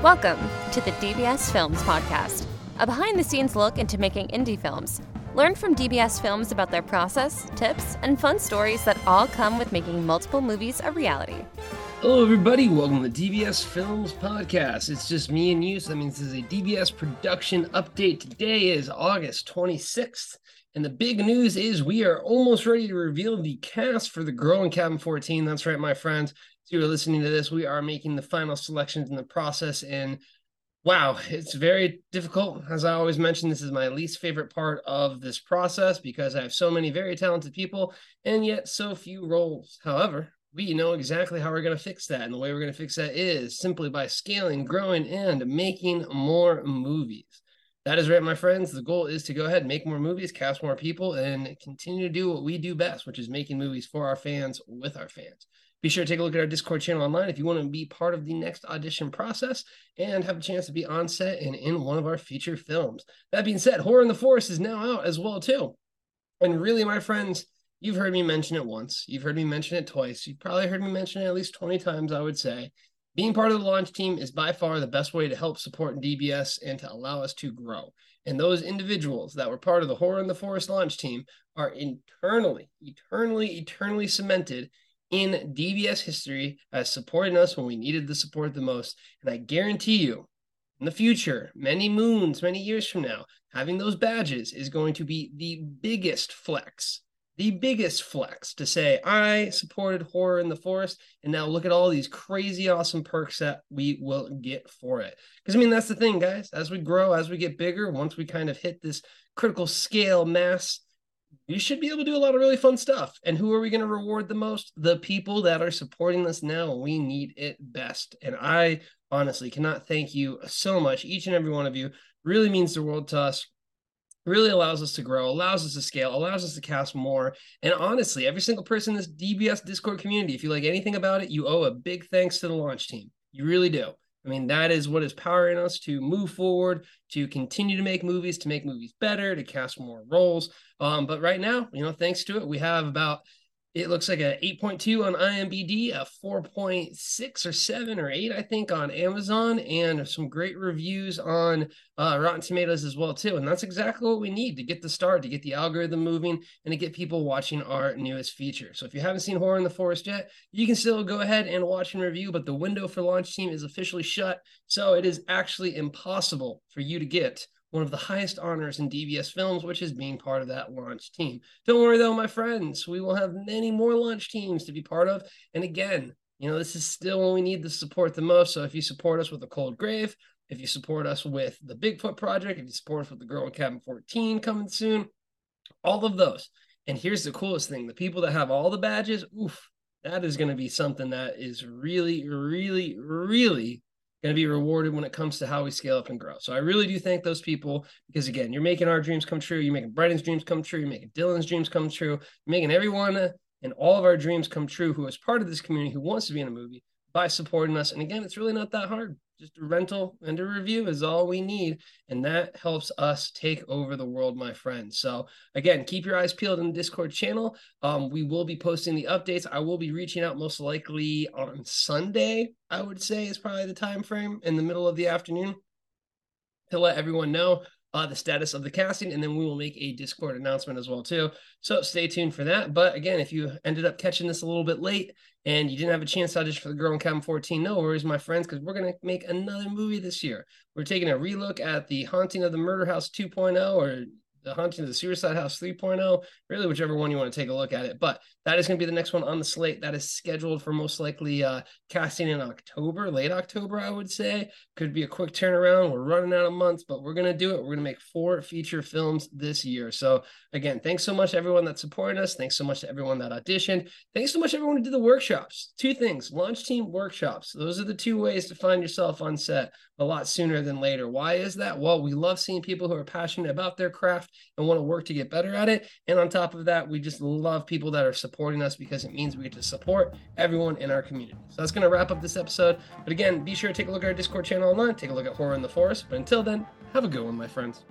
Welcome to the DBS Films Podcast, a behind the scenes look into making indie films. Learn from DBS Films about their process, tips, and fun stories that all come with making multiple movies a reality. Hello, everybody. Welcome to the DBS Films Podcast. It's just me and you, so that means this is a DBS production update. Today is August 26th, and the big news is we are almost ready to reveal the cast for The Girl in Cabin 14. That's right, my friends. If you are listening to this, we are making the final selections in the process, and wow, it's very difficult. As I always mention, this is my least favorite part of this process because I have so many very talented people and yet so few roles. However, we know exactly how we're going to fix that. And the way we're going to fix that is simply by scaling, growing, and making more movies. That is right, my friends. The goal is to go ahead and make more movies, cast more people, and continue to do what we do best, which is making movies for our fans with our fans. Be sure to take a look at our Discord channel online if you want to be part of the next audition process and have a chance to be on set and in one of our feature films. That being said, Horror in the Forest is now out as well too. And really, my friends, You've heard me mention it once. You've heard me mention it twice. You've probably heard me mention it at least 20 times, I would say. Being part of the launch team is by far the best way to help support DBS and to allow us to grow. And those individuals that were part of the Horror in the Forest launch team are internally, eternally, eternally cemented in DBS history as supporting us when we needed the support the most. And I guarantee you, in the future, many moons, many years from now, having those badges is going to be the biggest flex the biggest flex to say I supported horror in the forest, and now look at all these crazy awesome perks that we will get for it. Because I mean that's the thing, guys. As we grow, as we get bigger, once we kind of hit this critical scale mass, we should be able to do a lot of really fun stuff. And who are we going to reward the most? The people that are supporting us now. We need it best. And I honestly cannot thank you so much. Each and every one of you really means the world to us really allows us to grow, allows us to scale, allows us to cast more. And honestly, every single person in this DBS Discord community, if you like anything about it, you owe a big thanks to the launch team. You really do. I mean, that is what is powering us to move forward, to continue to make movies, to make movies better, to cast more roles. Um, but right now, you know, thanks to it, we have about it looks like a 8.2 on IMDb, a 4.6 or 7 or 8, I think, on Amazon, and some great reviews on uh, Rotten Tomatoes as well, too. And that's exactly what we need to get the start, to get the algorithm moving, and to get people watching our newest feature. So if you haven't seen Horror in the Forest yet, you can still go ahead and watch and review, but the window for launch team is officially shut. So it is actually impossible for you to get one of the highest honors in DBS films, which is being part of that launch team. Don't worry though, my friends, we will have many more launch teams to be part of. And again, you know, this is still when we need the support the most. So if you support us with a cold grave, if you support us with the Bigfoot Project, if you support us with the Girl in Cabin 14 coming soon, all of those. And here's the coolest thing the people that have all the badges, oof, that is going to be something that is really, really, really going to be rewarded when it comes to how we scale up and grow. So I really do thank those people because again, you're making our dreams come true. You're making Brendan's dreams come true. You're making Dylan's dreams come true. You're making everyone and all of our dreams come true who is part of this community who wants to be in a movie by supporting us. And again, it's really not that hard. Just a rental and a review is all we need. And that helps us take over the world, my friends. So, again, keep your eyes peeled in the Discord channel. Um, we will be posting the updates. I will be reaching out most likely on Sunday, I would say, is probably the time frame in the middle of the afternoon to let everyone know uh, the status of the casting, and then we will make a Discord announcement as well too. So stay tuned for that. But again, if you ended up catching this a little bit late and you didn't have a chance to audition for the Girl in Cabin 14, no worries, my friends, because we're gonna make another movie this year. We're taking a relook at the Haunting of the Murder House 2.0 or the Haunting of the Suicide House 3.0, really whichever one you want to take a look at it. But that is going to be the next one on the slate. That is scheduled for most likely uh, casting in October, late October, I would say. Could be a quick turnaround. We're running out of months, but we're going to do it. We're going to make four feature films this year. So again, thanks so much everyone that supported us. Thanks so much to everyone that auditioned. Thanks so much everyone who did the workshops. Two things: launch team workshops. Those are the two ways to find yourself on set a lot sooner than later. Why is that? Well, we love seeing people who are passionate about their and want to work to get better at it. And on top of that, we just love people that are supporting us because it means we get to support everyone in our community. So that's going to wrap up this episode. But again, be sure to take a look at our Discord channel online, take a look at Horror in the Forest. But until then, have a good one, my friends.